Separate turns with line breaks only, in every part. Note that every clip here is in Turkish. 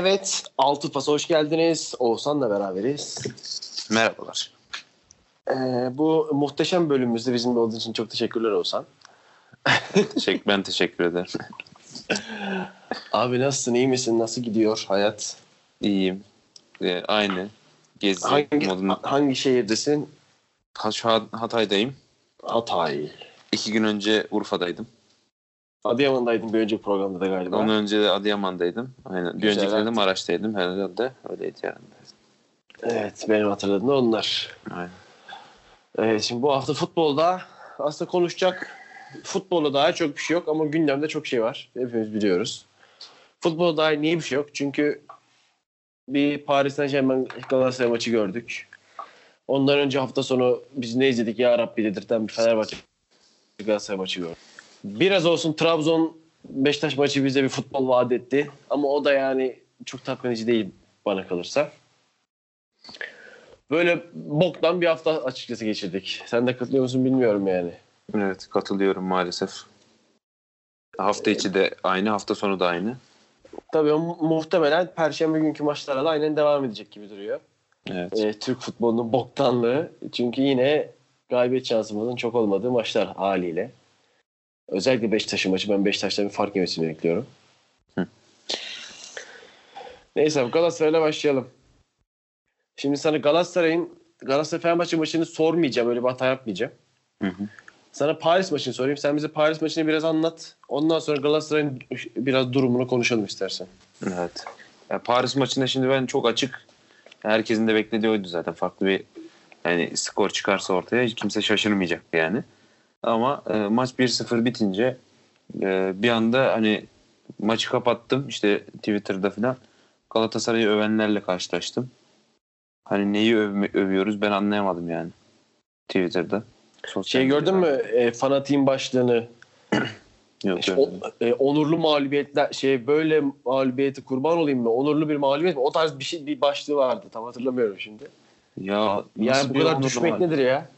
Evet, Altı Pas'a hoş geldiniz. Oğuzhan'la beraberiz.
Merhabalar.
Ee, bu muhteşem bölümümüzde bizimle olduğun için çok teşekkürler Oğuzhan.
Teşekkür, ben teşekkür ederim.
Abi nasılsın, iyi misin? Nasıl gidiyor hayat?
İyiyim. Ee, aynı. Gezi
Hangi,
modunda.
hangi şehirdesin?
Ha- Şu an Hatay'dayım.
Hatay.
İki gün önce Urfa'daydım.
Adıyaman'daydın bir önceki programda da galiba.
Ondan önce de Adıyaman'daydım. Aynen. Bir
Güzel,
önceki de. Maraş'taydım. Herhalde öyleydi yani.
Evet, benim hatırladığım da onlar.
Aynen.
Evet, şimdi bu hafta futbolda aslında konuşacak futbola dair çok bir şey yok ama gündemde çok şey var. Hepimiz biliyoruz. Futbola dair niye bir şey yok? Çünkü bir Paris Saint Germain Galatasaray maçı gördük. Ondan önce hafta sonu biz ne izledik ya Rabbi dedirten bir Fenerbahçe Galatasaray maçı gördük. Biraz olsun Trabzon Beşiktaş maçı bize bir futbol vaat etti. Ama o da yani çok tatmin edici değil bana kalırsa. Böyle boktan bir hafta açıkçası geçirdik. Sen de katılıyor musun bilmiyorum yani.
Evet katılıyorum maalesef. Hafta içi de aynı, hafta sonu da aynı.
Tabii mu- muhtemelen Perşembe günkü maçlara da aynen devam edecek gibi duruyor.
Evet.
Ee, Türk futbolunun boktanlığı. Çünkü yine galibiyet şansımızın çok olmadığı maçlar haliyle. Özellikle Beşiktaş'ın maçı. Ben Beşiktaş'tan bir fark yemesini bekliyorum.
Hı.
Neyse Galatasaray'la başlayalım. Şimdi sana Galatasaray'ın Galatasaray Fenerbahçe maçını sormayacağım. Öyle bir hata yapmayacağım.
Hı hı.
Sana Paris maçını sorayım. Sen bize Paris maçını biraz anlat. Ondan sonra Galatasaray'ın biraz durumunu konuşalım istersen.
Evet. Ya Paris maçında şimdi ben çok açık. Herkesin de beklediği oydu zaten. Farklı bir yani skor çıkarsa ortaya hiç kimse şaşırmayacaktı yani. Ama e, maç 1-0 bitince e, bir anda hani maçı kapattım işte Twitter'da falan. Galatasaray'ı övenlerle karşılaştım. Hani neyi övme- övüyoruz ben anlayamadım yani. Twitter'da. Sosyal
Şey gördün mü e, fanatiğin başlığını?
Yok
İşte o- e, onurlu mağlubiyetler şey böyle mağlubiyeti kurban olayım mı? Onurlu bir mağlubiyet mi? O tarz bir şey bir başlığı vardı. Tam hatırlamıyorum şimdi.
Ya
Yani bu kadar düşmek
var?
nedir ya?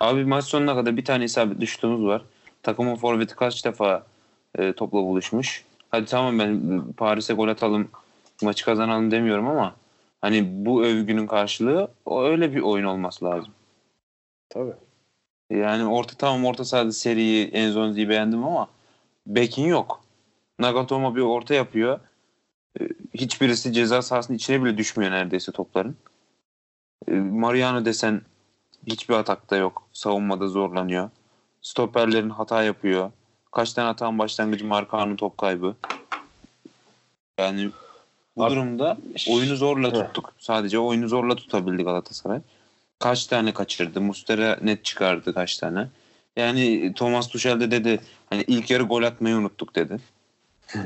Abi maç sonuna kadar bir tane isabet düştüğümüz var. Takımın forveti kaç defa e, topla buluşmuş. Hadi tamam ben Paris'e gol atalım, maçı kazanalım demiyorum ama hani bu övgünün karşılığı o öyle bir oyun olması lazım.
Tabii.
Yani orta tamam orta sahada seriyi Enzonzi'yi beğendim ama Bekin yok. Nagatomo bir orta yapıyor. E, Hiçbirisi ceza sahasının içine bile düşmüyor neredeyse topların. E, Mariano desen hiçbir atakta yok. Savunmada zorlanıyor. Stoperlerin hata yapıyor. Kaç tane hatan başlangıcı Markan'ın top kaybı. Yani bu durumda oyunu zorla tuttuk. Sadece oyunu zorla tutabildi Galatasaray. Kaç tane kaçırdı? Mustera net çıkardı kaç tane. Yani Thomas Tuchel de dedi hani ilk yarı gol atmayı unuttuk dedi.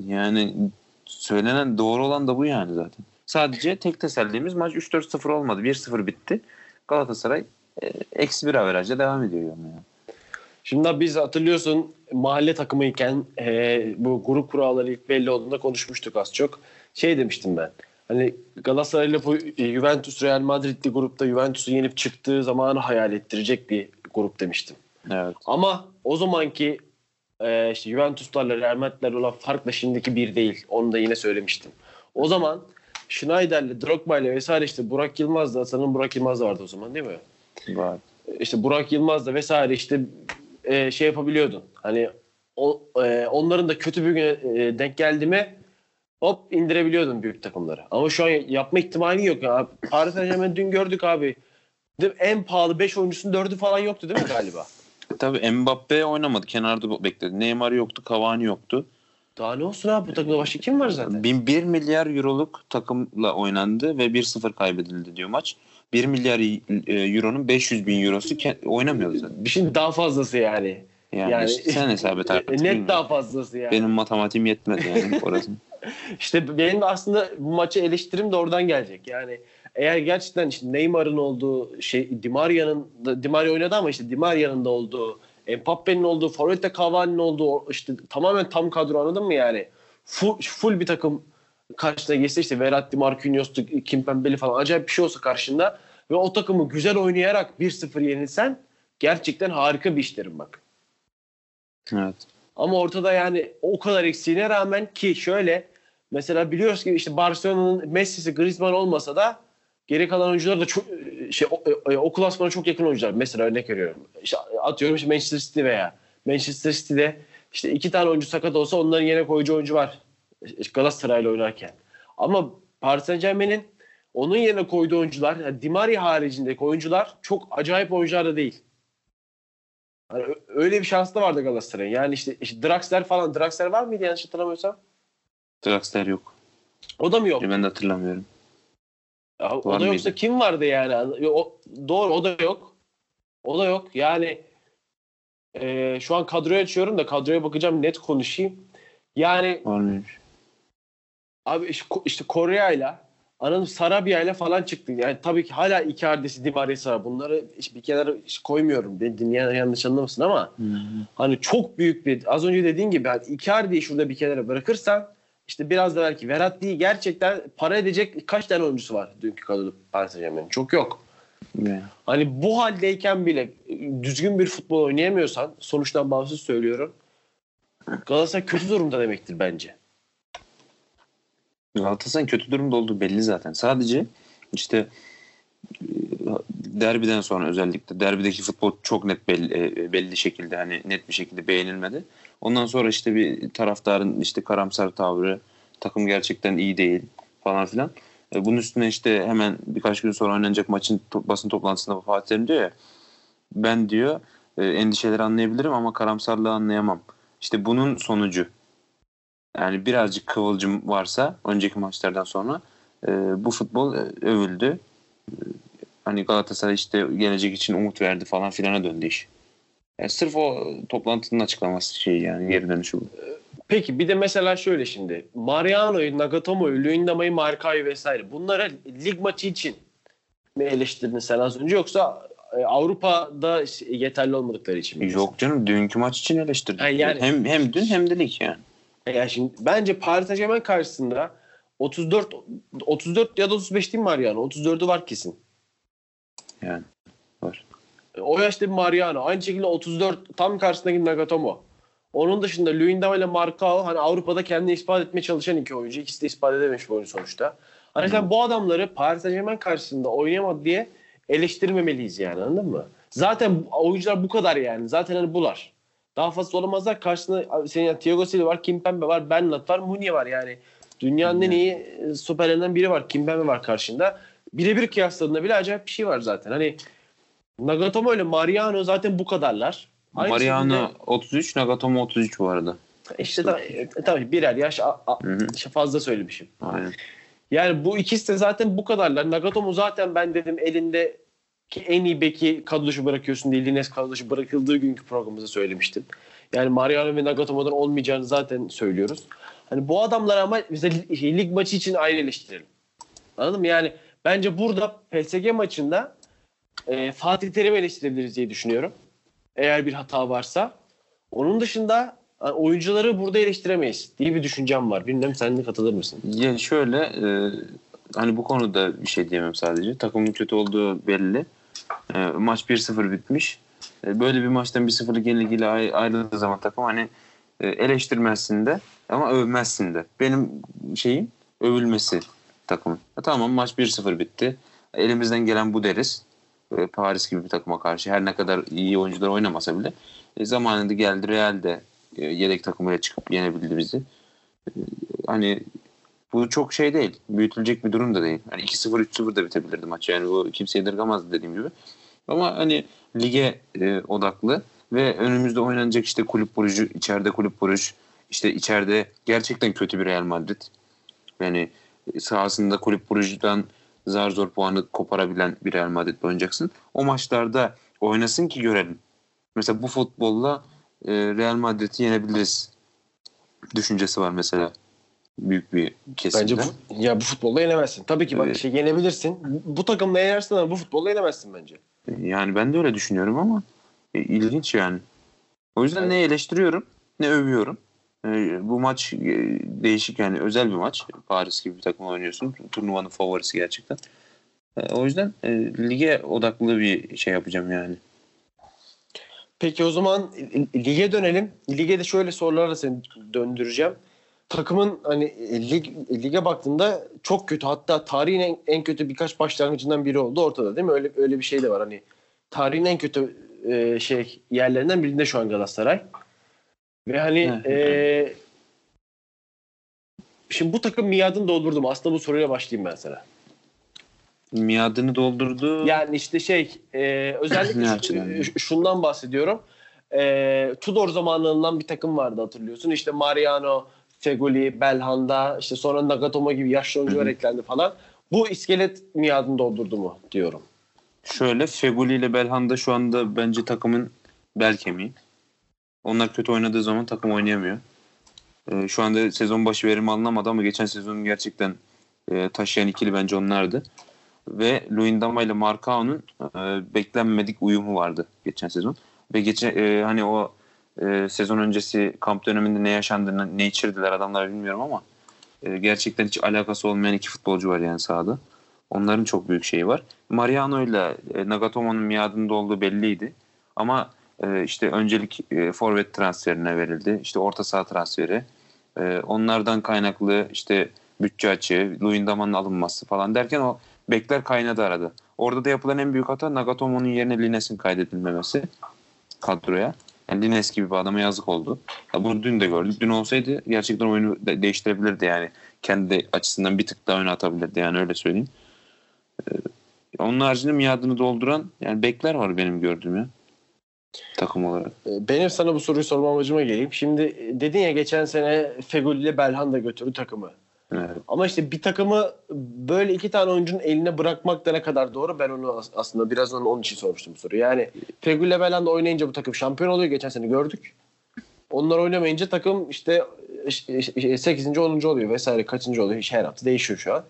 Yani söylenen doğru olan da bu yani zaten. Sadece tek tesellimiz maç 3-4-0 olmadı. 1-0 bitti. Galatasaray e, eksi bir averajla devam ediyor yani.
Şimdi biz hatırlıyorsun mahalle takımıyken e, bu grup kuralları ilk belli olduğunda konuşmuştuk az çok. Şey demiştim ben. Hani Galatasaray'la bu e, Juventus Real Madrid'li grupta Juventus'u yenip çıktığı zamanı hayal ettirecek bir grup demiştim.
Evet.
Ama o zamanki e, işte Juventus'larla Real Madrid'lerle olan fark da şimdiki bir değil. Onu da yine söylemiştim. O zaman Schneider'le, Drogba'yla vesaire işte Burak Yılmaz da sanırım Burak Yılmaz da vardı o zaman değil mi?
Var.
işte Burak Yılmaz da vesaire işte e, şey yapabiliyordun. Hani o, e, onların da kötü bir güne e, denk geldi mi hop indirebiliyordun büyük takımları. Ama şu an yapma ihtimali yok. Ya. Paris Saint Germain dün gördük abi. En pahalı 5 oyuncusunun 4'ü falan yoktu değil mi galiba?
Tabii Mbappe oynamadı. Kenarda bekledi. Neymar yoktu. Cavani yoktu.
Daha ne olsun abi bu takımda başka kim var zaten?
1 milyar euroluk takımla oynandı ve 1-0 kaybedildi diyor maç. 1 milyar e, euronun 500 bin eurosu oynamıyordu zaten.
Bir şey daha fazlası yani.
Yani,
Yani-
işte sen hesap et artık.
Net
bilmiyorum.
daha fazlası yani.
Benim matematiğim yetmedi yani orası.
İşte benim aslında bu maçı eleştirim de oradan gelecek. Yani eğer gerçekten işte Neymar'ın olduğu şey Di Maria'nın da- Di Maria oynadı ama işte Di Maria'nın da olduğu Mbappe'nin olduğu Forvet'te Cavani'nin olduğu işte tamamen tam kadro anladın mı yani? Full, full bir takım karşına geçse işte Verratti, Marquinhos'tu, Kimpembe'li falan acayip bir şey olsa karşında ve o takımı güzel oynayarak 1-0 yenilsen gerçekten harika bir iş derim bak.
evet.
Ama ortada yani o kadar eksiğine rağmen ki şöyle mesela biliyoruz ki işte Barcelona'nın Messi'si Griezmann olmasa da geri kalan oyuncular da çok şey o, o, o klasmana çok yakın oyuncular. Mesela örnek veriyorum. İşte atıyorum işte Manchester City veya Manchester City'de işte iki tane oyuncu sakat olsa onların yerine koyucu oyuncu var. Galatasaray'la oynarken. Ama Paris Saint Germain'in onun yerine koyduğu oyuncular, yani Di Maria haricindeki oyuncular çok acayip oyuncular da değil. Yani öyle bir şans da vardı Galatasaray'ın. Yani işte, işte Draxler falan. Draxler var mıydı yanlış hatırlamıyorsam?
Draxler yok.
O da mı yok?
Ben de hatırlamıyorum.
Ya, o da yoksa kim vardı yani? O, doğru o da yok. O da yok. Yani e, şu an kadroya açıyorum da kadroya bakacağım net konuşayım. Yani
Var mıymış?
Abi işte, Kore'yla Anladım Sarabia ile falan çıktı. Yani tabii ki hala Icardi'si, Di Maria'sı var. Bunları hiç bir kenara hiç koymuyorum. Beni dinleyen yanlış anlamasın ama
Hmm.
hani çok büyük bir az önce dediğin gibi hani Icardi'yi şurada bir kenara bırakırsan işte biraz da belki Verratti'yi gerçekten para edecek kaç tane oyuncusu var dünkü kadroda Paris Saint-Germain'in? Çok yok.
Yani.
Hani bu haldeyken bile düzgün bir futbol oynayamıyorsan sonuçtan bağımsız söylüyorum. Galatasaray kötü durumda demektir bence.
Galatasaray'ın kötü durumda olduğu belli zaten. Sadece işte derbiden sonra özellikle derbideki futbol çok net belli, e, belli şekilde hani net bir şekilde beğenilmedi. Ondan sonra işte bir taraftarın işte karamsar tavrı, takım gerçekten iyi değil falan filan. E, Bunun üstüne işte hemen birkaç gün sonra oynanacak maçın basın toplantısında Fatih Terim diyor ya ben diyor e, endişeleri anlayabilirim ama karamsarlığı anlayamam. İşte bunun sonucu yani birazcık kıvılcım varsa önceki maçlardan sonra e, bu futbol e, övüldü. Hani Galatasaray işte gelecek için umut verdi falan filana döndü iş. Yani sırf o toplantının açıklaması şey yani geri dönüşü bu.
Peki bir de mesela şöyle şimdi. Mariano'yu, Nagatomo'yu, Luyendama'yı, Marka'yı vesaire. Bunlara lig maçı için mi eleştirdin sen az önce yoksa e, Avrupa'da yeterli olmadıkları için mi?
Yok canım dünkü maç için eleştirdim.
Ha, yani-
hem hem dün hem de lig yani.
Yani şimdi bence Paris Saint-Germain karşısında 34 34 ya da 35 değil mi Mariano? 34'ü var kesin.
Yani var.
O yaşta bir Mariano. Aynı şekilde 34 tam karşısındaki Nagatomo. Onun dışında Luyendama ile Marcao hani Avrupa'da kendini ispat etmeye çalışan iki oyuncu. İkisi de ispat edememiş bu oyun sonuçta. Hani sen bu adamları Paris Saint Germain karşısında oynayamadı diye eleştirmemeliyiz yani anladın mı? Zaten oyuncular bu kadar yani. Zaten hani bular. Daha fazla olamazlar. Karşısında senin yani Thiago Silva var, Kimpembe var, Bernat var, Munier var yani. Dünyanın en iyi e, stoperlerinden biri var. Kimpembe var karşında. Birebir kıyasladığında bile acayip bir şey var zaten. Hani Nagatomo ile Mariano zaten bu kadarlar. Aynı
Mariano
şekilde-
33, Nagatomo 33 bu arada.
işte ta, e, tabii birer yaş a- a- işte fazla söylemişim.
Aynen.
Yani bu ikisi de zaten bu kadarlar. Nagatomo zaten ben dedim elinde ki en iyi beki kadroşu bırakıyorsun diye Lines kadroşu bırakıldığı günkü programımızda söylemiştim. Yani Mariano ve Nagatomo'dan olmayacağını zaten söylüyoruz. Hani bu adamlar ama bize şey, lig maçı için ayrı eleştirelim. Anladın mı? Yani bence burada PSG maçında e, Fatih Terim'i eleştirebiliriz diye düşünüyorum. Eğer bir hata varsa. Onun dışında hani oyuncuları burada eleştiremeyiz diye bir düşüncem var. Bilmem sen de katılır mısın?
Ya şöyle e, hani bu konuda bir şey diyemem sadece. Takımın kötü olduğu belli. E, maç 1-0 bitmiş. E, böyle bir maçtan 1-0'lık yenilgiyle ay- ayrıldığı zaman takım hani e, eleştirmezsin de ama övmezsin de. Benim şeyim övülmesi takımın. E, tamam maç 1-0 bitti. Elimizden gelen bu deriz. E, Paris gibi bir takıma karşı her ne kadar iyi oyuncular oynamasa bile e, zamanında geldi Real de e, yedek takımıyla çıkıp yenebildi bizi. E, hani bu çok şey değil. Büyütülecek bir durum da değil. Hani 2-0 3-0 da bitebilirdi maç. Yani bu kimse yadırgamaz dediğim gibi. Ama hani lige e, odaklı ve önümüzde oynanacak işte kulüp vurucu, içeride kulüp vuruş, işte içeride gerçekten kötü bir Real Madrid. Yani e, sahasında kulüp vurucudan zar zor puanı koparabilen bir Real Madrid oynayacaksın. O maçlarda oynasın ki görelim. Mesela bu futbolla e, Real Madrid'i yenebiliriz düşüncesi var mesela büyük bir kesimde.
Bence bu, ya bu futbolla yenemezsin. Tabii ki bak
Evet.
şey yenebilirsin. Bu, bu takımla yenersin ama bu futbolla yenemezsin bence.
Yani ben de öyle düşünüyorum ama e, ilginç yani. O yüzden
Evet.
ne eleştiriyorum ne övüyorum. E, bu maç e, değişik yani özel bir maç. Paris gibi bir takımla oynuyorsun. Turnuvanın favorisi gerçekten. E, o yüzden lige odaklı bir şey yapacağım yani.
Peki o zaman li- lige dönelim. Lige de şöyle sorularla seni döndüreceğim. takımın hani lig, lige baktığında çok kötü. Hatta tarihin en, en kötü birkaç başlangıcından biri oldu ortada değil mi? Öyle öyle bir şey de var. Hani tarihin en kötü e, şey yerlerinden birinde şu an Galatasaray. Ve hani e, şimdi bu takım miadını doldurdu mu? Aslında bu soruyla başlayayım ben sana.
Miadını doldurdu.
Yani işte şey e, özellikle şu- şundan bahsediyorum. E, Tudor zamanlarından bir takım vardı hatırlıyorsun. İşte Mariano, Fegoli, Belhanda, işte sonra Nagatomo gibi yaşlı oyuncular eklendi falan. Bu iskelet miadını doldurdu mu diyorum.
Şöyle Feguli ile Belhanda şu anda bence takımın bel kemiği. Onlar kötü oynadığı zaman takım oynayamıyor. Ee, şu anda sezon başı verim alınamadı ama geçen sezonun gerçekten e, taşıyan ikili bence onlardı. Ve Luyendama ile Marcao'nun e, beklenmedik uyumu vardı geçen sezon. Ve geçen e, hani o e, sezon öncesi kamp döneminde ne yaşandığını, ne içirdiler adamlar bilmiyorum ama e, gerçekten hiç alakası olmayan iki futbolcu var yani sahada. Onların çok büyük şeyi var. Mariano ile e, Nagatomo'nun miadında olduğu belliydi. Ama e, işte öncelik e, forvet transferine verildi. İşte orta saha transferi. E, onlardan kaynaklı işte bütçe açığı, Luyendama'nın alınması falan derken o bekler kaynadı arada. Orada da yapılan en büyük hata Nagatomo'nun yerine Lines'in kaydedilmemesi kadroya. Yani Lines gibi bir adama yazık oldu. Ya bunu dün de gördük. Dün olsaydı gerçekten oyunu de- değiştirebilirdi yani. Kendi açısından bir tık daha öne atabilirdi yani öyle söyleyeyim. Ee, onun haricinde miadını dolduran yani bekler var benim gördüğüm ya. Takım olarak.
E, Benim sana bu soruyu sorma amacıma geleyim. Şimdi e, dedin ya geçen sene Fegoli ile Belhanda götürdü takımı.
Evet.
Ama işte bir takımı böyle iki tane oyuncunun eline bırakmak da ne kadar doğru ben onu as- aslında biraz onun, için sormuştum bu soruyu. Yani Fegülle Belhanda oynayınca bu takım şampiyon oluyor. Geçen sene gördük. Onlar oynamayınca takım işte 8. 10. oluyor vesaire kaçıncı oluyor. Her hafta değişiyor şu an.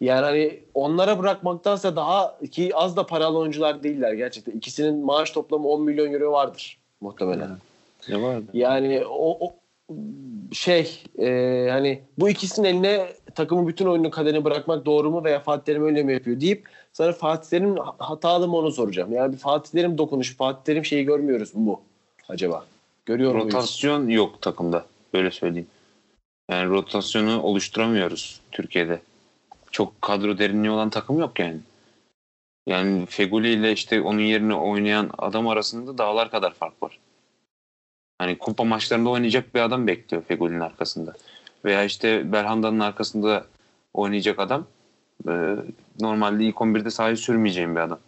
Yani hani onlara bırakmaktansa daha ki az da paralı oyuncular değiller gerçekten. İkisinin maaş toplamı 10 milyon euro vardır muhtemelen.
Ne vardı?
Yani o, o şey e, hani bu ikisinin eline takımın bütün oyunun kaderini bırakmak doğru mu veya Fatih Terim öyle mi yapıyor deyip sana Fatih Terim hatalı mı onu soracağım. Yani bir Fatih Terim dokunuşu, Fatih Terim şeyi görmüyoruz mu acaba? Görüyor muyuz?
Rotasyon yok takımda. Böyle söyleyeyim. Yani rotasyonu oluşturamıyoruz Türkiye'de. Çok kadro derinliği olan takım yok yani. Yani Feguli ile işte onun yerine oynayan adam arasında dağlar kadar fark var. Hani kupa maçlarında oynayacak bir adam bekliyor Feguli'nin arkasında. Veya işte Berhanda'nın arkasında oynayacak adam e, normalde ilk 11'de sahayı sürmeyeceğim bir adam.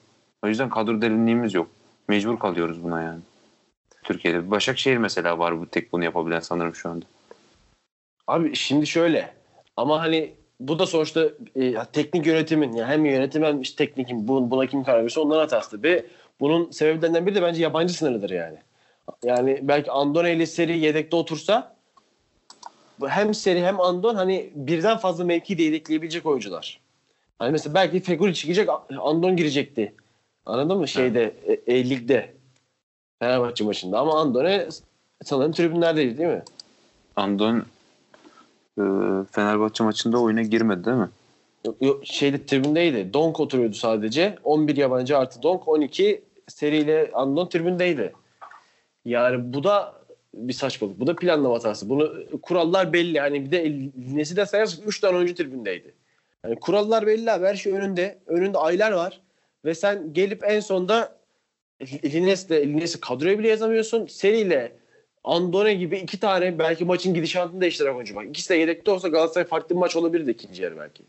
O yüzden kadro derinliğimiz yok. Mecbur kalıyoruz buna yani. Türkiye'de. Başakşehir mesela var bu tek bunu yapabilen sanırım şu anda.
Abi şimdi şöyle ama hani bu da sonuçta e, teknik yönetimin yani hem yönetim hem işte teknik bu, buna kim karar verirse onların hatası tabii. Bunun sebeplerinden biri de bence yabancı sınırıdır yani. Yani belki Andone ile Seri yedekte otursa hem Seri hem Andon hani birden fazla mevki de yedekleyebilecek oyuncular. Hani mesela belki Feguli çıkacak Andon girecekti. Anladın mı? Şeyde e, e, ligde Fenerbahçe maçında ama Andone sanırım tribünlerdeydi değil mi?
Andon e, Fenerbahçe maçında oyuna girmedi değil mi?
Yok, yok, şeyde tribündeydi. Donk oturuyordu sadece. 11 yabancı artı Donk. 12 seriyle Andon tribündeydi. Yani bu da bir saçmalık. Bu da planlama hatası. Bunu kurallar belli. Hani bir de Lines'i de sayarsak 3 tane oyuncu tribündeydi. Yani kurallar belli abi. Her şey önünde. Önünde aylar var. Ve sen gelip en sonda Lines'le Lines'i kadroya bile yazamıyorsun. Seriyle Andone gibi iki tane belki maçın gidişatını değiştiren oyuncu var. İkisi de yedekte olsa Galatasaray farklı bir maç olabilirdi ikinci yarı belki.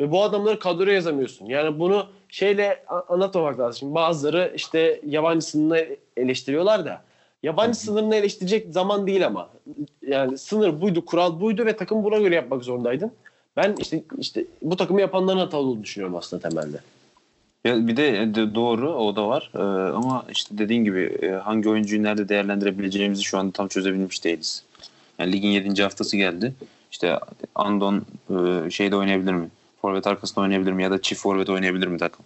Ve bu adamları kadroya yazamıyorsun. Yani bunu şeyle anlatmamak lazım. Şimdi bazıları işte yabancı sınırını eleştiriyorlar da yabancı sınırını eleştirecek zaman değil ama. Yani sınır buydu, kural buydu ve takım buna göre yapmak zorundaydın. Ben işte işte bu takımı yapanların hatalı olduğunu düşünüyorum aslında temelde.
Ya bir de de doğru o da var. Ee, ama işte dediğin gibi e, hangi oyuncuyu nerede değerlendirebileceğimizi şu anda tam çözebilmiş değiliz. Yani ligin 7. haftası geldi. İşte Andon e, şeyde oynayabilir mi? Forvet arkasında oynayabilir mi? Ya da çift forvet oynayabilir mi takım?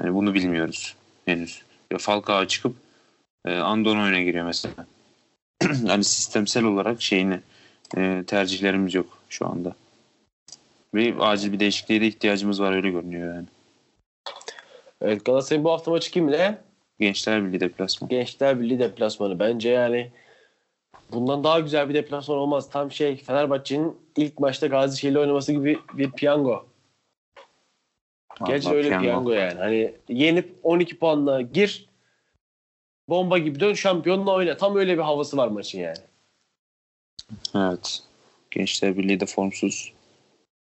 Yani bunu bilmiyoruz henüz. Ya Falcao çıkıp e, Andon oyuna giriyor mesela. hani sistemsel olarak şeyini e, tercihlerimiz yok şu anda. Ve acil bir değişikliğe de ihtiyacımız var öyle görünüyor yani.
Evet Galatasaray'ın bu hafta maçı kimle?
Gençler Birliği deplasman.
Gençler Birliği deplasmanı. Bence yani bundan daha güzel bir deplasman olmaz. Tam şey Fenerbahçe'nin ilk maçta Gazişehir'le oynaması gibi bir piyango. Gerçi
Vallahi
öyle
piyango.
piyango yani. Hani yenip 12 puanla gir bomba gibi dön şampiyonla oyna. Tam öyle bir havası var maçın yani.
Evet. Gençler Birliği de formsuz.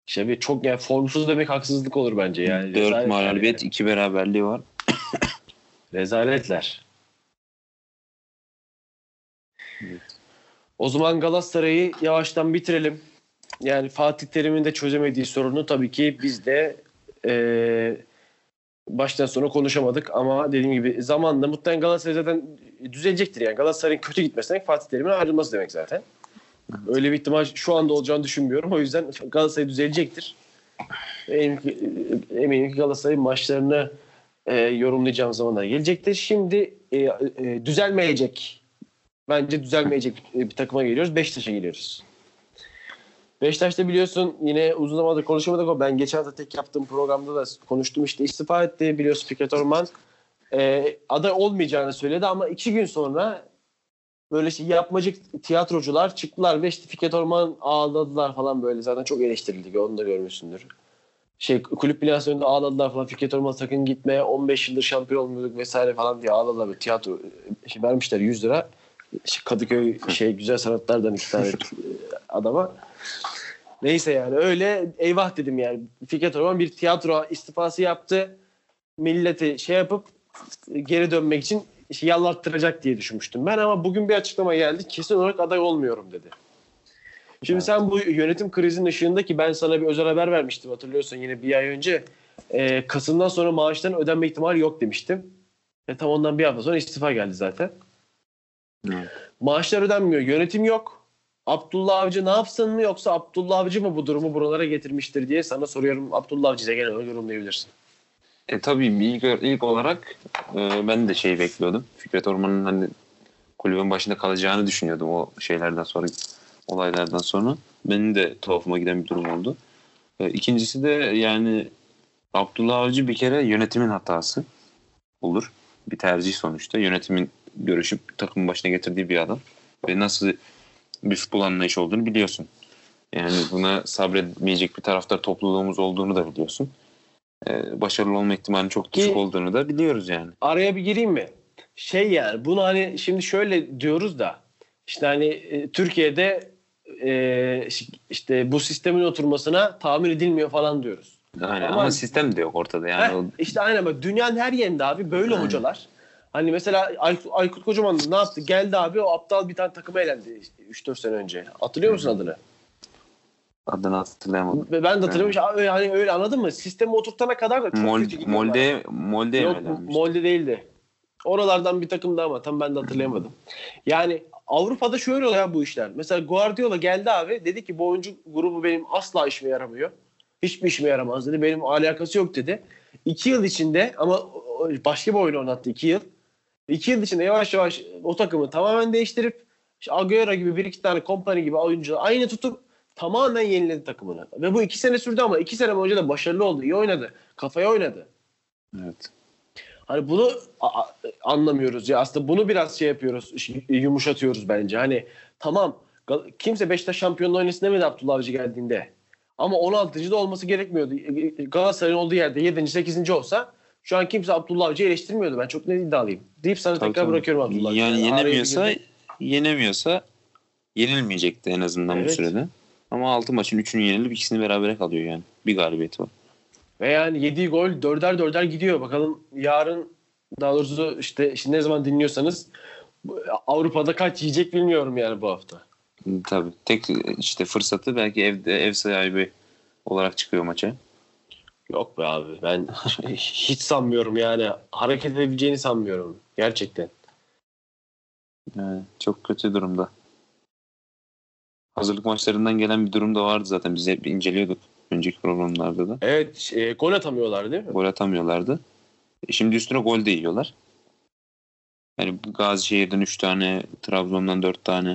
İşte bir çok yani formsuz demek haksızlık olur bence yani.
4
Rezalet
mağlubiyet,
yani.
2 beraberliği var.
Rezaletler.
Evet.
O zaman Galatasaray'ı yavaştan bitirelim. Yani Fatih Terim'in de çözemediği sorunu tabii ki biz de eee, baştan sona konuşamadık ama dediğim gibi zamanla muhtemelen Galatasaray zaten düzelecektir yani. Galatasaray'ın kötü gitmesi demek Fatih Terim'in ayrılması demek zaten. Öyle bir ihtimal şu anda olacağını düşünmüyorum. O yüzden Galatasaray düzelecektir. Eminim ki, eminim ki Galatasaray maçlarını e, yorumlayacağım zamanlar gelecektir. Şimdi e, e, düzelmeyecek bence düzelmeyecek bir takıma geliyoruz. Beşiktaş'a geliyoruz. Beşiktaş'ta biliyorsun yine uzun zamandır konuşamadık ama ben geçen hafta tek yaptığım programda da konuştum işte istifa etti biliyorsun Fikret Orman. Ee, aday olmayacağını söyledi ama iki gün sonra böyle şey yapmacık tiyatrocular çıktılar ve işte Fikret Orman ağladılar falan böyle zaten çok eleştirildi onu da görmüşsündür. Şey kulüp binası önünde ağladılar falan Fikret Orman sakın gitme 15 yıldır şampiyon olmuyorduk vesaire falan diye ağladılar böyle tiyatro şey vermişler 100 lira işte Kadıköy şey güzel sanatlardan iki tane adama. Neyse yani öyle eyvah dedim yani. Fikret Orman bir tiyatro istifası yaptı. Milleti şey yapıp geri dönmek için şey yalvarttıracak diye düşünmüştüm ben ama bugün bir açıklama geldi. Kesin olarak aday olmuyorum dedi. Şimdi sen bu yönetim krizinin ışığında ki ben sana bir özel haber vermiştim hatırlıyorsun yine bir ay önce. E, Kasım'dan sonra maaşların ödenme ihtimali yok demiştim. Ve tam ondan bir hafta sonra istifa geldi zaten.
Evet.
Maaşlar ödenmiyor. Yönetim yok. Abdullah Avcı ne yapsın mı yoksa Abdullah Avcı mı bu durumu buralara getirmiştir diye sana soruyorum. Abdullah Avcı da gene öyle yorumlayabilirsin.
E tabii ilk, ilk olarak e, ben de şey bekliyordum. Fikret Orman'ın hani kulübün başında kalacağını düşünüyordum o şeylerden sonra olaylardan sonra. Benim de tuhafıma giden bir durum oldu. E, ikincisi de yani Abdullah Avcı bir kere yönetimin hatası olur. Bir tercih sonuçta. Yönetimin görüşüp takımın başına getirdiği bir adam. Ve nasıl bir futbol anlayışı olduğunu biliyorsun. Yani buna sabretmeyecek bir taraftar topluluğumuz olduğunu da biliyorsun. Ee, başarılı olma ihtimalinin çok düşük
Ki-
olduğunu da biliyoruz yani.
Araya bir gireyim mi? Şey yani bunu hani şimdi şöyle diyoruz da işte hani e, Türkiye'de e, işte bu sistemin oturmasına tahammül edilmiyor falan diyoruz.
Yani
Ama-
ama, sistem de yok ortada yani.
Heh,
O-
işte aynen bak dünyanın her yerinde abi böyle
Aynen.
hocalar. Hani mesela Aykut, Aykut Kocaman ne yaptı? Geldi abi o aptal bir tane takıma elendi 3-4 sene önce. Hatırlıyor musun adını?
Adını hatırlayamadım.
Ben de hatırlıyorum. Öyle, hani öyle anladın mı? Sistemi oturtana kadar da çok
Mol,
kötü gidiyorlar.
Molde, Molde
Yok. Molde değildi. Oralardan bir takımdı ama tam ben de hatırlayamadım. Yani Avrupa'da şöyle oluyor bu işler. Mesela Guardiola geldi abi dedi ki bu oyuncu grubu benim asla işime yaramıyor. Hiçbir işime yaramaz dedi. Benim alakası yok dedi. İki yıl içinde ama başka bir oyun oynattı iki yıl. İki yıl içinde yavaş yavaş o takımı tamamen değiştirip işte Agüero gibi bir iki tane kompani gibi oyuncuları aynı tutup tamamen yeniledi takımını. Ve bu iki sene sürdü ama iki sene boyunca da başarılı oldu. iyi oynadı. Kafaya oynadı.
Evet.
Hani bunu anlamıyoruz ya. Aslında bunu biraz şey yapıyoruz, yumuşatıyoruz bence. Hani tamam kimse Beşiktaş şampiyonluğu oynasın demedi Abdullah Avcı geldiğinde. Ama 16. da olması gerekmiyordu. Galatasaray'ın olduğu yerde 7. 8. olsa şu an kimse Abdullah Avcı'yı eleştirmiyordu. Ben çok net iddialıyım. Deyip sana
Tabii,
tekrar
tabii.
bırakıyorum Abdullah Avcı'yı.
Yani
bir
yenemiyorsa yenemiyorsa yenilmeyecekti en azından
Evet.
bu sürede. Ama 6 maçın 3'ünü yenilip ikisini berabere kalıyor yani. Bir galibiyeti var.
Ve yani yediği gol dörder dörder gidiyor. Bakalım yarın daha doğrusu işte şimdi ne zaman dinliyorsanız Avrupa'da kaç yiyecek bilmiyorum yani bu hafta.
Tabii. Tek işte fırsatı belki evde ev sahibi olarak çıkıyor maça.
Yok be abi ben hiç sanmıyorum yani hareket edebileceğini sanmıyorum gerçekten.
Yani çok kötü durumda. Hazırlık maçlarından gelen bir durum da vardı zaten. Biz hep inceliyorduk önceki programlarda da.
Evet e, gol atamıyorlar değil mi?
Gol atamıyorlardı. E Şimdi üstüne gol de yiyorlar. Yani Gazişehir'den 3 tane, Trabzon'dan 4 tane,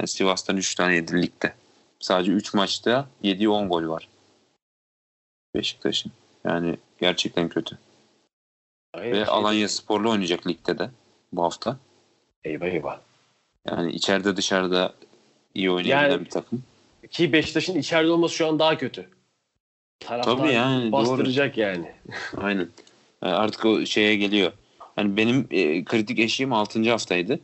yani Sivas'tan 3 tane yedi ligde. Sadece 3 maçta yediği 10 gol var. Beşiktaş'ın. Yani gerçekten kötü.
Aynen,
Ve
şey-
Alanya Spor'la oynayacak ligde de bu hafta.
Eyvah eyvah.
Yani içeride dışarıda iyi oynayabilen
Yani-
bir takım.
Ki Beşiktaş'ın içeride olması şu an daha kötü. Taraftar
Tabii yani,
bastıracak yani.
Aynen. E, Artık o şeye geliyor. Yani benim e, kritik eşiğim 6. haftaydı.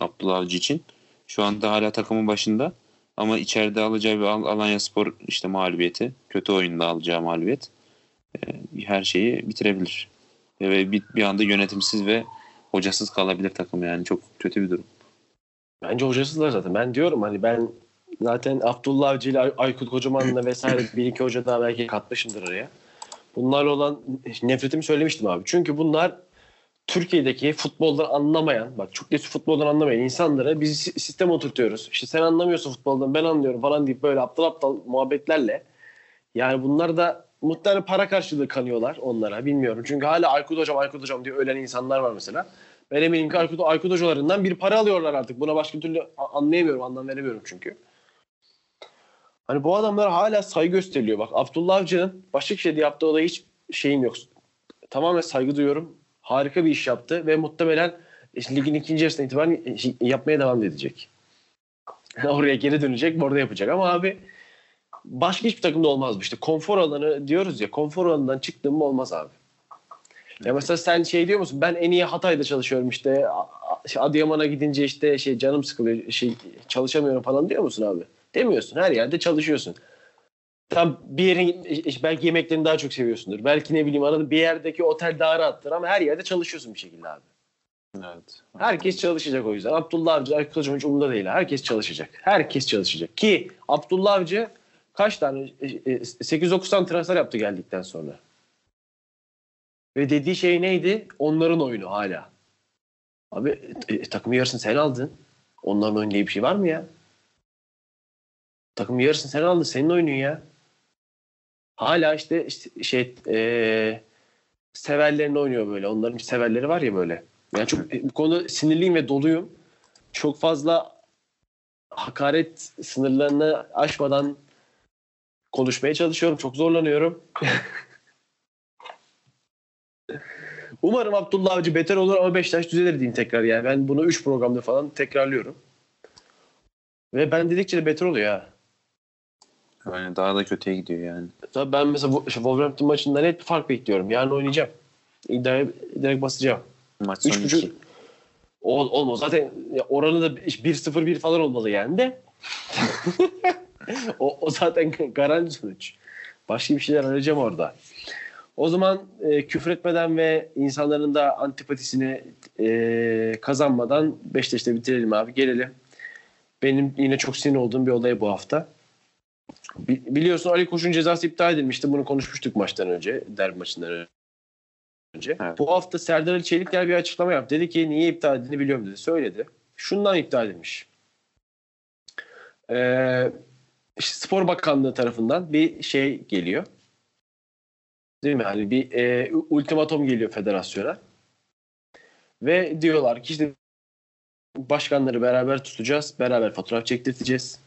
Abdullah Avcı için. Şu anda hala takımın başında. Ama içeride alacağı bir Al- Alanya Spor işte mağlubiyeti. Kötü oyunda alacağı mağlubiyet. e, her şeyi bitirebilir. Ve bir, bir anda yönetimsiz ve hocasız kalabilir takım yani. Çok kötü bir durum.
Bence hocasızlar zaten. Ben diyorum hani ben zaten Abdullah Avcı ile Ay- Aykut Kocaman'la vesaire bir iki hoca daha belki katmışımdır araya. Bunlarla olan nefretimi söylemiştim abi. Çünkü bunlar Türkiye'deki futboldan anlamayan, bak çok net futboldan anlamayan insanlara biz si- sistem oturtuyoruz. İşte sen anlamıyorsun futboldan ben anlıyorum falan deyip böyle aptal aptal muhabbetlerle. Yani bunlar da muhtemelen para karşılığı kanıyorlar onlara bilmiyorum. Çünkü hala Aykut Hocam Aykut Hocam diye ölen insanlar var mesela. Ben eminim ki Aykut, Aykut hocalarından bir para alıyorlar artık. Buna başka türlü anlayamıyorum, anlam veremiyorum çünkü. Hani bu adamlar hala saygı gösteriliyor. Bak Abdullah Avcı'nın Başakşehir'de yaptığı olaya hiç şeyim yok. Tamamen saygı duyuyorum. Harika bir iş yaptı ve muhtemelen işte ligin ikinci yarısına itibaren yapmaya devam edecek. Oraya geri dönecek, orada yapacak. Ama abi başka hiçbir takımda olmaz bu. İşte konfor alanı diyoruz ya, konfor alanından çıktığım olmaz abi. Ya mesela sen şey diyor musun? Ben en iyi Hatay'da çalışıyorum işte. İşte Adıyaman'a gidince işte şey canım sıkılıyor, şey çalışamıyorum falan diyor musun abi? Demiyorsun. Her yerde çalışıyorsun. Tam bir yerin işte belki yemeklerini daha çok seviyorsundur. Belki ne bileyim arada bir yerdeki otel daha rahattır ama her yerde çalışıyorsun bir şekilde abi.
Evet.
Herkes çalışacak o yüzden. Abdullah Avcı, Aykut Hocam hiç umurunda değil. Herkes çalışacak. Herkes çalışacak. Ki Abdullah Avcı kaç tane? e, e, 8-9 tane transfer yaptı geldikten sonra. Ve dediği şey neydi? Onların oyunu hala. Abi e, takımın yarısını sen aldın. Onların oyunu diye bir şey var mı ya? Takımın yarısını sen aldın. Senin oyunun ya. Hala işte, işte şey e, severlerini oynuyor böyle. Onların severleri var ya böyle. Yani çok bu konuda sinirliyim ve doluyum. Çok fazla hakaret sınırlarını aşmadan konuşmaya çalışıyorum. Çok zorlanıyorum. Umarım Abdullah Avcı beter olur ama Beşiktaş düzelir diyeyim tekrar yani. Ben bunu 3 programda falan tekrarlıyorum. Ve ben dedikçe de beter oluyor ha.
Yani daha da kötüye gidiyor yani.
Tabii ben mesela Wolverhampton maçında net bir fark bekliyorum. Yarın oynayacağım. İddiaya direkt basacağım.
Maç sonu
3.5
iki.
Ol, olmaz. Zaten oranı da 1-0-1 falan olmalı yani de. o, o zaten garanti sonuç. Başka bir şeyler arayacağım orada. O zaman e, küfür etmeden ve insanların da antipatisini e, kazanmadan Beşiktaş'ta bitirelim abi. Gelelim. Benim yine çok sinir olduğum bir olay bu hafta. Bi- Biliyorsun Ali Koç'un cezası iptal edilmişti. Bunu konuşmuştuk maçtan önce. Derbi maçından önce.
Evet.
Bu hafta Serdar Ali Çelikler bir açıklama yaptı. Dedi ki niye iptal edildiğini biliyorum dedi. Söyledi. Şundan iptal edilmiş. Ee, işte Spor Bakanlığı tarafından bir şey geliyor. Değil mi? Hani bir e, ultimatom geliyor federasyona. Ve diyorlar ki işte başkanları beraber tutacağız. Beraber fotoğraf çektirteceğiz.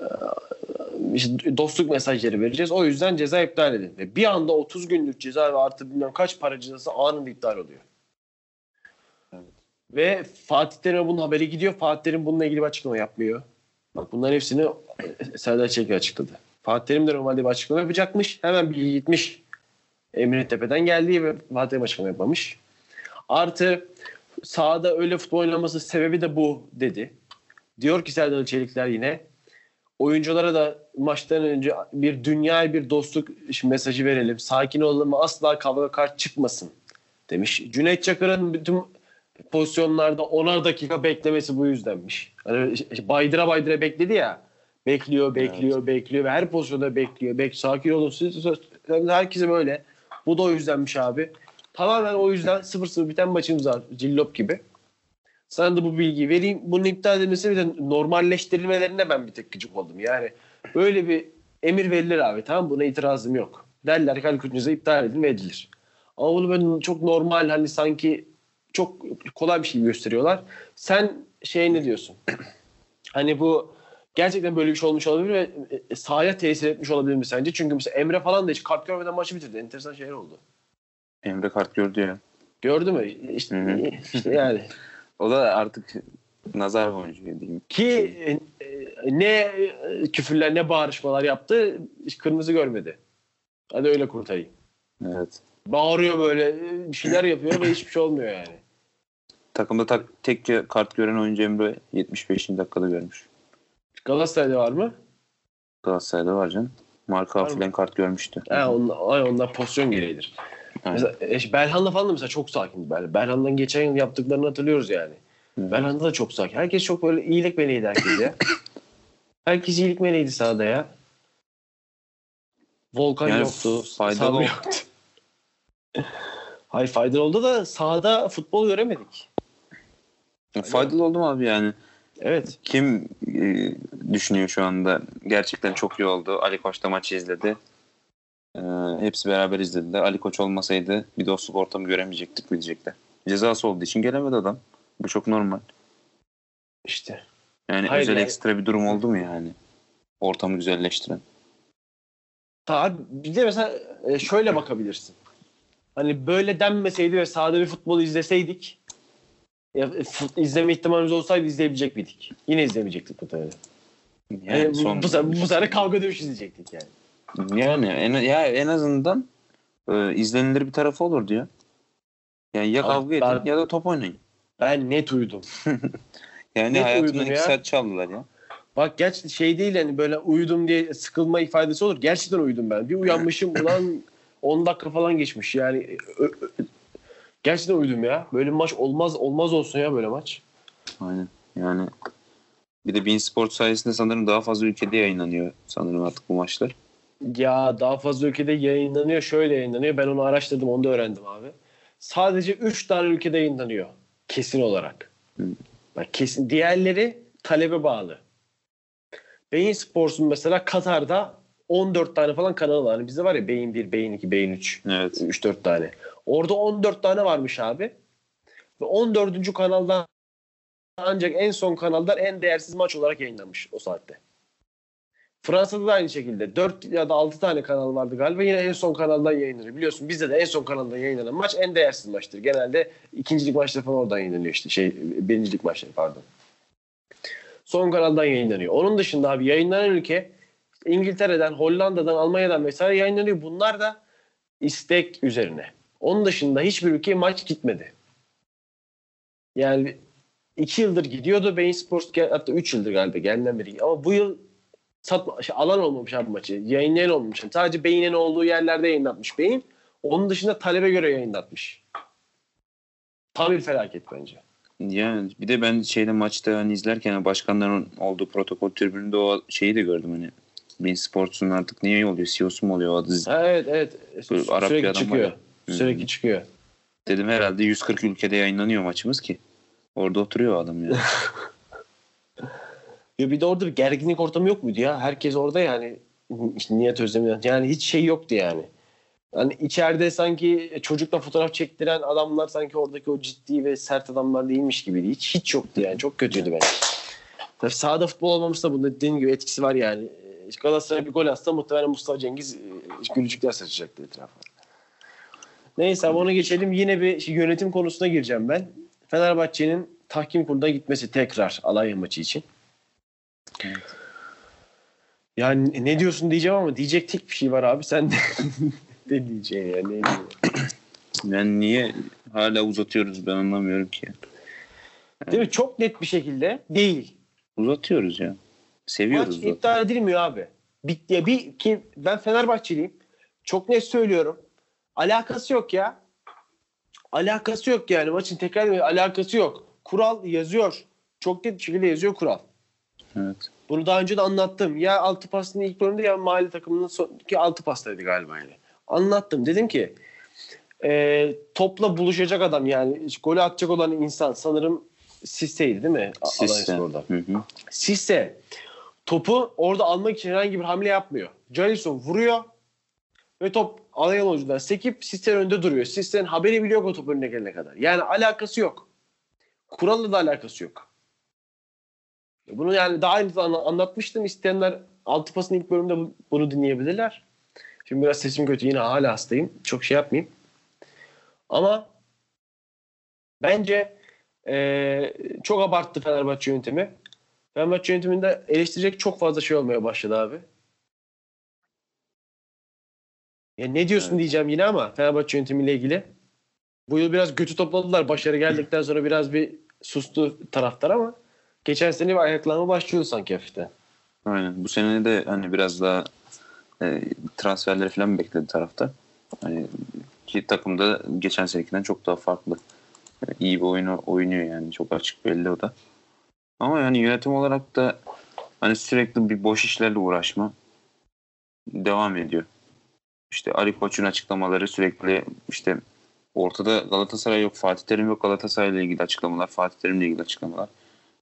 Ee, işte dostluk mesajları vereceğiz. O yüzden ceza iptal edin. Ve bir anda 30 günlük ceza ve artı bilmem kaç para cezası anında iptal oluyor.
Evet.
Ve Fatih Terim'e bunun haberi gidiyor. Fatih Terim bununla ilgili bir açıklama yapmıyor. Bak bunların hepsini e, Serdar Çelik açıkladı. Fatih Terim de normalde bir açıklama yapacakmış. Hemen bilgi gitmiş. Emre Tepe'den geldiği ve Fatih açıklama yapmamış. Artı sahada öyle futbol oynaması sebebi de bu dedi. Diyor ki Serdar Çelikler yine oyunculara da maçtan önce bir dünya bir dostluk mesajı verelim. Sakin olalım asla kavga kart çıkmasın demiş. Cüneyt Çakır'ın bütün pozisyonlarda onar dakika beklemesi bu yüzdenmiş. Hani baydıra baydıra bekledi ya. Bekliyor, bekliyor, bekliyor ve her pozisyonda bekliyor. Bek sakin olun. Siz- herkese böyle. Bu da o yüzdenmiş abi. Tamamen o yüzden 0-0 biten maçımız var. Cillop gibi. Sana da bu bilgiyi vereyim. Bunun iptal edilmesi bir normalleştirilmelerine ben bir tek gıcık oldum. Yani böyle bir emir verilir abi tamam buna itirazım yok. Derler ki Ali Koç'un iptal edin ve edilir. Ama bunu böyle çok normal hani sanki çok kolay bir şey gösteriyorlar. Sen şey ne diyorsun? hani bu gerçekten böyle bir şey olmuş olabilir ve e, sahaya tesir etmiş olabilir mi sence? Çünkü mesela Emre falan da hiç kart görmeden maçı bitirdi. Enteresan şeyler oldu.
Emre kart gördü ya.
Gördü mü? İşte,
Hı hı.
işte yani.
O da artık Nazar boncuğu diyeyim.
Ki e, ne e, küfürler ne bağırışmalar yaptı hiç kırmızı görmedi. Hadi öyle kurtarayım.
Evet.
Bağırıyor böyle e, bir şeyler yapıyor ve hiçbir şey olmuyor yani.
Takımda tak, tek kart gören oyuncu Emre 75. dakikada görmüş.
Galatasaray'da var mı?
Galatasaray'da var canım. Marka filan kart görmüştü.
Ha, onlar, ay, onlar pozisyon gereğidir.
Aynen.
Mesela, e, Belhanda falan da mesela çok sakindi. Bel- Belhanda'nın geçen yıl yaptıklarını hatırlıyoruz yani.
Hı.
Belhanda da çok sakin. Herkes çok böyle iyilik meleğiydi herkes ya. herkes iyilik meleğiydi sahada ya. Volkan
Yani
yoktu.
faydalı
yoktu. Hayır faydalı oldu da sahada futbol göremedik.
Faydalı oldu mu abi yani?
Evet.
Kim e, düşünüyor şu anda? Gerçekten çok iyi oldu. Ali Koç da maçı izledi. E, hepsi beraber izlediler. Ali Koç olmasaydı bir dostluk ortamı göremeyecektik mi diyecekler. Cezası olduğu için gelemedi adam. Bu çok normal.
İşte.
Yani
Hayır
özel
yani-
ekstra bir durum oldu mu yani? Ortamı güzelleştiren.
Abi bir de mesela e, şöyle bakabilirsin. Hani böyle denmeseydi ve sahada bir futbol izleseydik ya, fut- izleme ihtimalimiz olsaydı izleyebilecek miydik? Yine izlemeyecektik muhtemelen. Yani,
Yani
bu,
son-
bu, sefer, bu sefer kavga dövüş izleyecektik yani.
Yani en, ya en azından e, izlenilir bir tarafı olurdu ya. Yani ya
Abi
kavga edin
ben-
ya da top oynayın.
Ben net uyudum.
Yani
Net
hayatımdan iki saat çaldılar ya.
Bak geç şey değil hani böyle uyudum diye sıkılma ifadesi olur. Gerçekten uyudum ben. Bir uyanmışım ulan 10 dakika falan geçmiş yani. Ö- ö- gerçekten uyudum ya. Böyle bir maç olmaz olmaz olsun ya böyle maç.
Aynen. Yani bir de Bein Sport sayesinde sanırım daha fazla ülkede yayınlanıyor sanırım artık bu maçlar.
Ya daha fazla ülkede yayınlanıyor. Şöyle yayınlanıyor. Ben onu araştırdım. Onu da öğrendim abi. Sadece 3 tane ülkede yayınlanıyor. Kesin olarak.
Hı.
Bak kesin. Diğerleri talebe bağlı. Beyin Sports'un mesela Katar'da 14 tane falan kanalı var. Hani bizde var ya Beyin 1, Beyin 2, Beyin 3.
Evet.
3-4 tane. Orada 14 tane varmış abi. Ve 14. kanaldan ancak en son kanaldan en değersiz maç olarak yayınlanmış o saatte. Fransa'da da aynı şekilde 4 ya da 6 tane kanal vardı galiba. Yine en son kanaldan yayınlanıyor. Biliyorsun bizde de en son kanaldan yayınlanan maç en değersiz maçtır. Genelde ikincilik maçları falan oradan yayınlanıyor işte. Şey, birincilik maçları pardon. Son kanaldan yayınlanıyor. Onun dışında abi yayınlanan ülke İngiltere'den, Hollanda'dan, Almanya'dan vesaire yayınlanıyor. Bunlar da istek üzerine. Onun dışında hiçbir ülkeye maç gitmedi. Yani iki yıldır gidiyordu Bein Sports hatta üç yıldır galiba geldiğinden beri. Ama bu yıl satma, şey, alan olmamış abi maçı. Yayınlayan olmamış. Yani sadece Beyin'in olduğu yerlerde yayınlatmış Beyin. Onun dışında talebe göre yayınlatmış. Tam bir felaket bence.
Yani bir de ben şeyde maçta hani izlerken başkanların olduğu protokol tribününde o şeyi de gördüm hani. Bein Sports'un artık niye oluyor? CEO'su mu oluyor adı?
Ha, evet evet.
Böyle Arap bir
Sürekli
adam
çıkıyor.
ya.
Sürekli çıkıyor.
Dedim herhalde 140 ülkede yayınlanıyor maçımız ki. Orada oturuyor adam ya.
Ya bir de orada bir gerginlik ortamı yok muydu ya? Herkes orada yani işte Nihat Özdemir'den. Yani hiç şey yoktu yani. Hani içeride sanki çocukla fotoğraf çektiren adamlar sanki oradaki o ciddi ve sert adamlar değilmiş gibiydi. Hiç hiç yoktu yani. Çok kötüydü bence. Tabii sahada futbol olmaması da bunda dediğin gibi etkisi var yani. Galatasaray bir gol atsa muhtemelen Mustafa Cengiz e, gülücükler saçacaktı etrafa. Neyse ama ona geçelim. Yine bir şey, yönetim konusuna gireceğim ben. Fenerbahçe'nin tahkim kuruluna gitmesi tekrar Alanya maçı için. Yani ne diyorsun diyeceğim ama diyecek tek bir şey var abi. Sen de ne diyeceksin ya? Ne?
Yani niye hala uzatıyoruz ben anlamıyorum ki.
Değil mi? Çok net bir şekilde değil.
Uzatıyoruz ya. Seviyoruz
Maç iptal edilmiyor abi. Bir, ya bir ki ben Fenerbahçeliyim. Çok net söylüyorum. Alakası yok ya. Alakası yok yani. Maçın tekrar. Alakası yok. Kural yazıyor. Çok net bir şekilde yazıyor kural.
Evet.
Bunu daha önce de anlattım. Ya altı pasının ilk bölümünde ya mahalle takımının son, ki altı pastaydı galiba yani. Anlattım. Dedim ki e, topla buluşacak adam yani golü atacak olan insan sanırım Sisse'ydi değil mi? Alanyaspor'da.
Hı hı.
Sisse topu orada almak için herhangi bir hamle yapmıyor. Jailson vuruyor ve top Alanya oyuncudan sekip Sisse'nin önünde duruyor. Sisse'nin haberi bile yok o top önüne gelene kadar. Yani alakası yok. Kuralla da alakası yok. Bunu yani daha önce anlatmıştım. İsteyenler altı pasın ilk bölümünde bu- bunu dinleyebilirler. Şimdi biraz sesim kötü. Yine hala hastayım. Çok şey yapmayayım. Ama bence Ee, çok abarttı Fenerbahçe yönetimi. Fenerbahçe yönetiminde eleştirecek çok fazla şey olmaya başladı abi. Ya ne diyorsun
Evet.
diyeceğim yine ama Fenerbahçe yönetimiyle ilgili. Bu yıl biraz götü topladılar. Başarı geldikten sonra biraz bir sustu taraftar ama geçen sene bir ayaklanma başlıyordu sanki hafiften.
Aynen. Bu sene de hani biraz daha e, transferleri falan bekledi tarafta. Hani ki takımda geçen senekinden çok daha farklı. E, iyi bir oyunu oynuyor yani. Çok açık belli o da. Ama yani yönetim olarak da hani sürekli bir boş işlerle uğraşma devam ediyor. İşte Ali Koç'un açıklamaları sürekli işte ortada Galatasaray yok, Fatih Terim yok Galatasaray'la ilgili açıklamalar, Fatih Terim'le ilgili açıklamalar.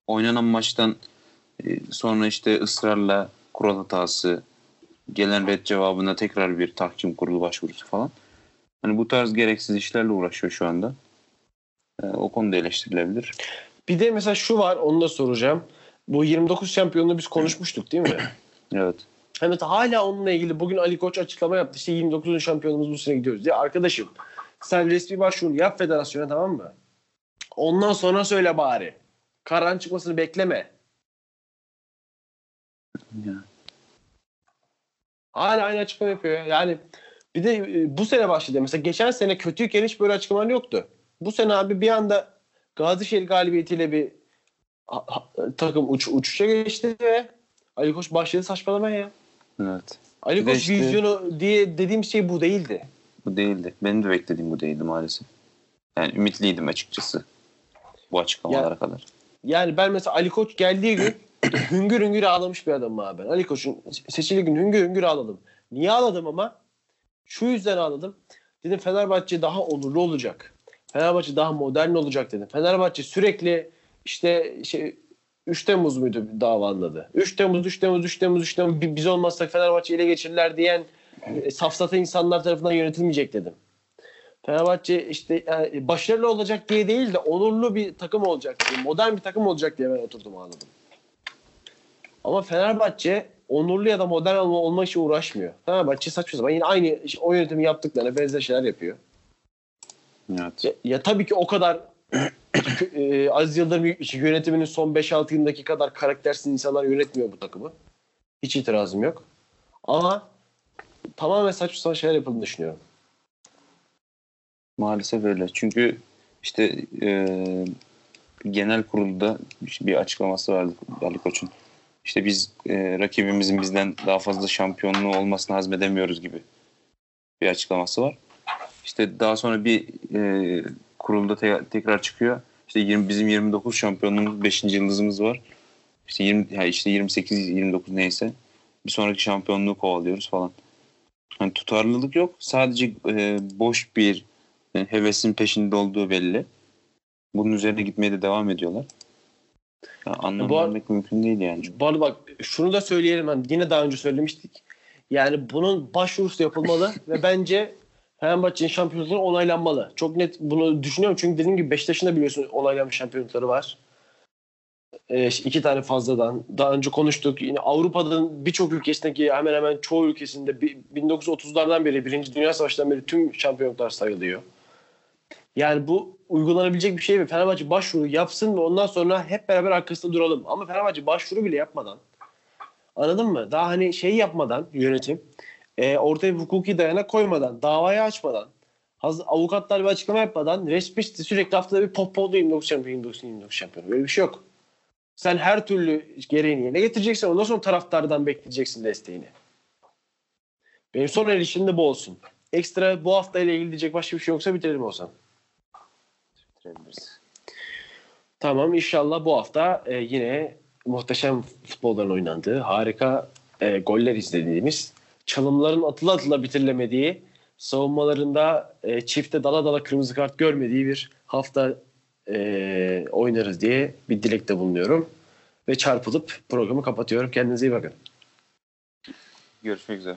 Oynanan maçtan e, sonra işte ısrarla kural hatası, gelen red cevabına tekrar bir tahkim kurulu başvurusu falan. Hani bu tarz gereksiz işlerle uğraşıyor şu anda. E, o konuda eleştirilebilir.
Bir de mesela şu var onu da soracağım. Bu 29 şampiyonluğu biz konuşmuştuk değil mi?
Evet.
Evet hala onunla ilgili bugün Ali Koç açıklama yaptı. İşte 29. şampiyonumuz bu sene gidiyoruz diye. Arkadaşım sen resmi başvurunu yap federasyona tamam mı? Ondan sonra söyle bari. Karan çıkmasını bekleme.
Ya.
Hala aynı açıklama yapıyor. ya. Yani bir de e, bu sene başladı. Mesela geçen sene kötüyken hiç böyle açıklamalar yoktu. Bu sene abi bir anda Gazişehir galibiyetiyle bir ha- ha- takım uç, uçuşa geçti ve Ali Koç başladı saçmalamaya ya.
Evet.
Ali
Bir
Koç
işte-
vizyonu diye dediğim şey bu değildi.
Bu değildi. Benim de beklediğim bu değildi maalesef. Yani ümitliydim açıkçası. Bu açıklamalara
Ya-
kadar.
Yani ben mesela Ali Koç geldiği gün hüngür hüngür ağlamış bir adamım abi ben. Ali Koç'un seçildiği gün hüngür hüngür ağladım. Niye ağladım ama? Şu yüzden ağladım. Dedim Fenerbahçe daha onurlu olacak. Fenerbahçe daha modern olacak dedim. Fenerbahçe sürekli işte şey 3 Temmuz muydu davanın adı? 3 Temmuz, 3 Temmuz, 3 Temmuz, 3 Temmuz Bi- biz olmazsak Fenerbahçe ele geçirirler diyen e, safsata insanlar tarafından yönetilmeyecek dedim. Fenerbahçe işte yani başarılı olacak diye değil de onurlu bir takım olacak diye, modern bir takım olacak diye ben oturdum ağladım. Ama Fenerbahçe onurlu ya da modern olma, olma işi uğraşmıyor. Fenerbahçe saçma sapan yine aynı o yönetimi yaptıklarına benzer şeyler yapıyor.
Evet.
Ya, ya tabii ki o kadar e, Aziz Yıldırım yönetiminin son 5-6 yılındaki kadar karaktersiz insanlar yönetmiyor bu takımı. Hiç itirazım yok. Ama tamamen saçma sapan şeyler yapıldığını düşünüyorum.
Maalesef öyle. Çünkü işte e, genel kurulda bir açıklaması vardı Ali Koç'un. İşte biz e, rakibimizin bizden daha fazla şampiyonluğu olmasını hazmedemiyoruz gibi bir açıklaması var. İşte daha sonra bir e, kurulda te- tekrar çıkıyor. İşte 20, bizim 29 şampiyonluğumuz 5. yıldızımız var. İşte 20 ya işte 28 29 neyse. Bir sonraki şampiyonluğu kovalıyoruz falan. Hani tutarlılık yok. Sadece e, boş bir yani hevesin peşinde olduğu belli. Bunun üzerine gitmeye de devam ediyorlar. Ya anlam
Bu ar-
vermek mümkün değil yani.
Bu arada bak şunu da söyleyelim. Hani yine daha önce söylemiştik. Yani bunun başvurusu yapılmalı ve bence Fenerbahçe'nin şampiyonlukları onaylanmalı. Çok net bunu düşünüyorum. Çünkü dediğim gibi Beşiktaş'ın da biliyorsun onaylanmış şampiyonlukları var. İşte iki tane fazladan. Daha önce konuştuk. Yine Avrupa'nın birçok ülkesindeki hemen hemen çoğu ülkesinde bi- 1930'lardan beri, Birinci Dünya Savaşı'ndan beri tüm şampiyonluklar sayılıyor. Yani bu uygulanabilecek bir şey mi? Fenerbahçe başvuru yapsın ve ondan sonra hep beraber arkasında duralım. Ama Fenerbahçe başvuru bile yapmadan anladın mı? Daha hani şey yapmadan yönetim e, ortaya hukuki dayanak koymadan, davayı açmadan, hazır, avukatlar bir açıklama yapmadan resmi sürekli haftada bir pop oldu 29 şampiyon, 29, 29 şampiyon. Böyle bir şey yok. Sen her türlü gereğini yerine getireceksin. Ondan sonra taraftardan bekleyeceksin desteğini. Benim son erişim de bu olsun. Ekstra bu hafta ile ilgili diyecek başka bir şey yoksa bitirelim olsan.
Bitirebiliriz.
Tamam inşallah bu hafta e, yine muhteşem futbolların oynandığı, harika e, goller izlediğimiz, çalımların atıla atıla bitirilemediği, savunmalarında e, çifte dala dala kırmızı kart görmediği bir hafta e, oynarız diye bir dilekte bulunuyorum. Ve çarpılıp programı kapatıyorum. Kendinize iyi bakın.
Görüşmek üzere.